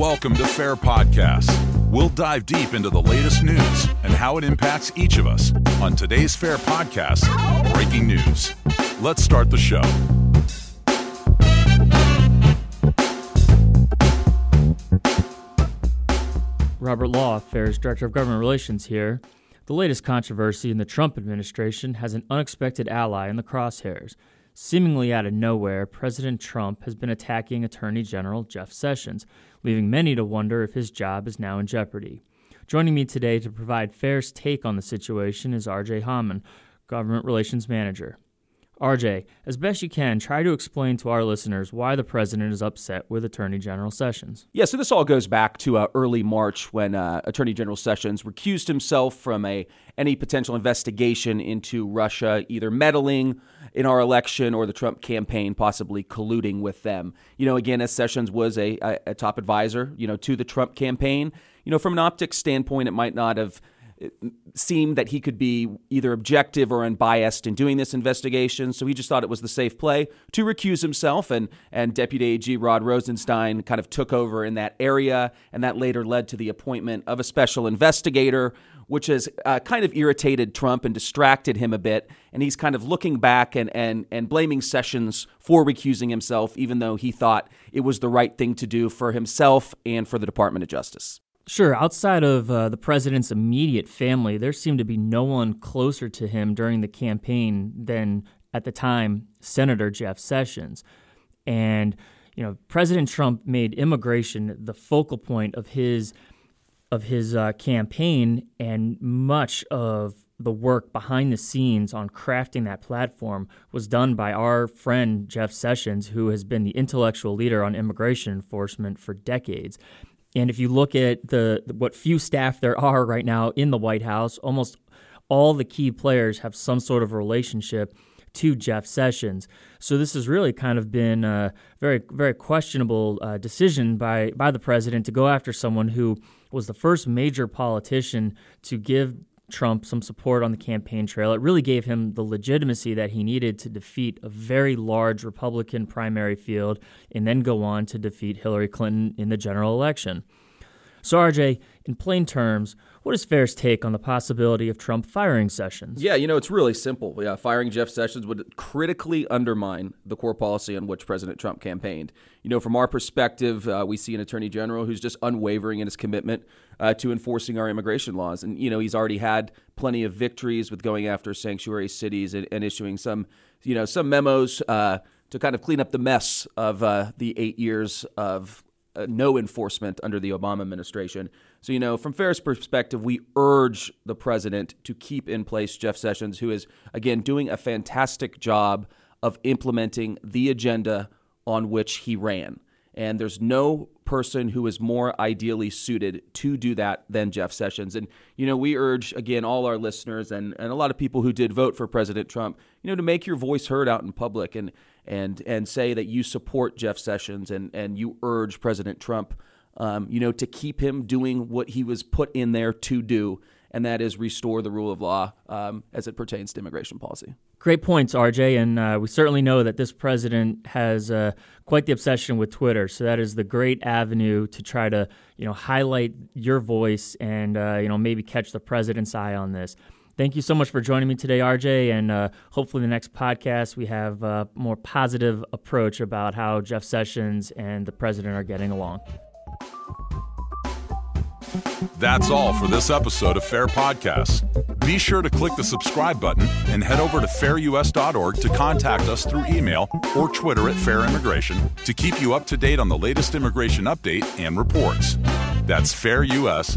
Welcome to Fair Podcast. We'll dive deep into the latest news and how it impacts each of us on today's Fair Podcast Breaking News. Let's start the show. Robert Law, Fair's Director of Government Relations here. The latest controversy in the Trump administration has an unexpected ally in the crosshairs. Seemingly out of nowhere, President Trump has been attacking Attorney General Jeff Sessions, leaving many to wonder if his job is now in jeopardy. Joining me today to provide Fair's take on the situation is RJ Hammond, Government Relations Manager. RJ, as best you can, try to explain to our listeners why the president is upset with Attorney General Sessions. Yeah, so this all goes back to uh, early March when uh, Attorney General Sessions recused himself from a any potential investigation into Russia, either meddling in our election or the Trump campaign, possibly colluding with them. You know, again, as Sessions was a, a, top advisor, you know, to the Trump campaign, you know, from an optics standpoint, it might not have uh, seemed that he could be either objective or unbiased in doing this investigation. So he just thought it was the safe play to recuse himself. And, and Deputy AG Rod Rosenstein kind of took over in that area. And that later led to the appointment of a special investigator, which has uh, kind of irritated Trump and distracted him a bit. And he's kind of looking back and, and, and blaming Sessions for recusing himself, even though he thought it was the right thing to do for himself and for the Department of Justice. Sure. Outside of uh, the president's immediate family, there seemed to be no one closer to him during the campaign than, at the time, Senator Jeff Sessions. And, you know, President Trump made immigration the focal point of his of his uh, campaign, and much of the work behind the scenes on crafting that platform was done by our friend Jeff Sessions, who has been the intellectual leader on immigration enforcement for decades. And if you look at the what few staff there are right now in the White House, almost all the key players have some sort of relationship to Jeff Sessions. So this has really kind of been a very very questionable uh, decision by by the president to go after someone who was the first major politician to give Trump some support on the campaign trail. It really gave him the legitimacy that he needed to defeat a very large Republican primary field and then go on to defeat Hillary Clinton in the general election. So, RJ, in plain terms, what is Fair's take on the possibility of Trump firing Sessions? Yeah, you know, it's really simple. Yeah, firing Jeff Sessions would critically undermine the core policy on which President Trump campaigned. You know, from our perspective, uh, we see an attorney general who's just unwavering in his commitment uh, to enforcing our immigration laws. And, you know, he's already had plenty of victories with going after sanctuary cities and, and issuing some, you know, some memos uh, to kind of clean up the mess of uh, the eight years of uh, no enforcement under the Obama administration. So, you know, from Fair's perspective, we urge the president to keep in place Jeff Sessions, who is, again, doing a fantastic job of implementing the agenda on which he ran. And there's no person who is more ideally suited to do that than Jeff Sessions. And, you know, we urge, again, all our listeners and, and a lot of people who did vote for President Trump, you know, to make your voice heard out in public and, and, and say that you support Jeff Sessions and, and you urge President Trump, um, you know, to keep him doing what he was put in there to do and that is restore the rule of law um, as it pertains to immigration policy. Great points, RJ. And uh, we certainly know that this president has uh, quite the obsession with Twitter. So that is the great avenue to try to, you know, highlight your voice and, uh, you know, maybe catch the president's eye on this. Thank you so much for joining me today, RJ. And uh, hopefully, the next podcast we have a more positive approach about how Jeff Sessions and the president are getting along. That's all for this episode of Fair Podcasts. Be sure to click the subscribe button and head over to fairus.org to contact us through email or Twitter at Fair Immigration to keep you up to date on the latest immigration update and reports. That's fairus.org.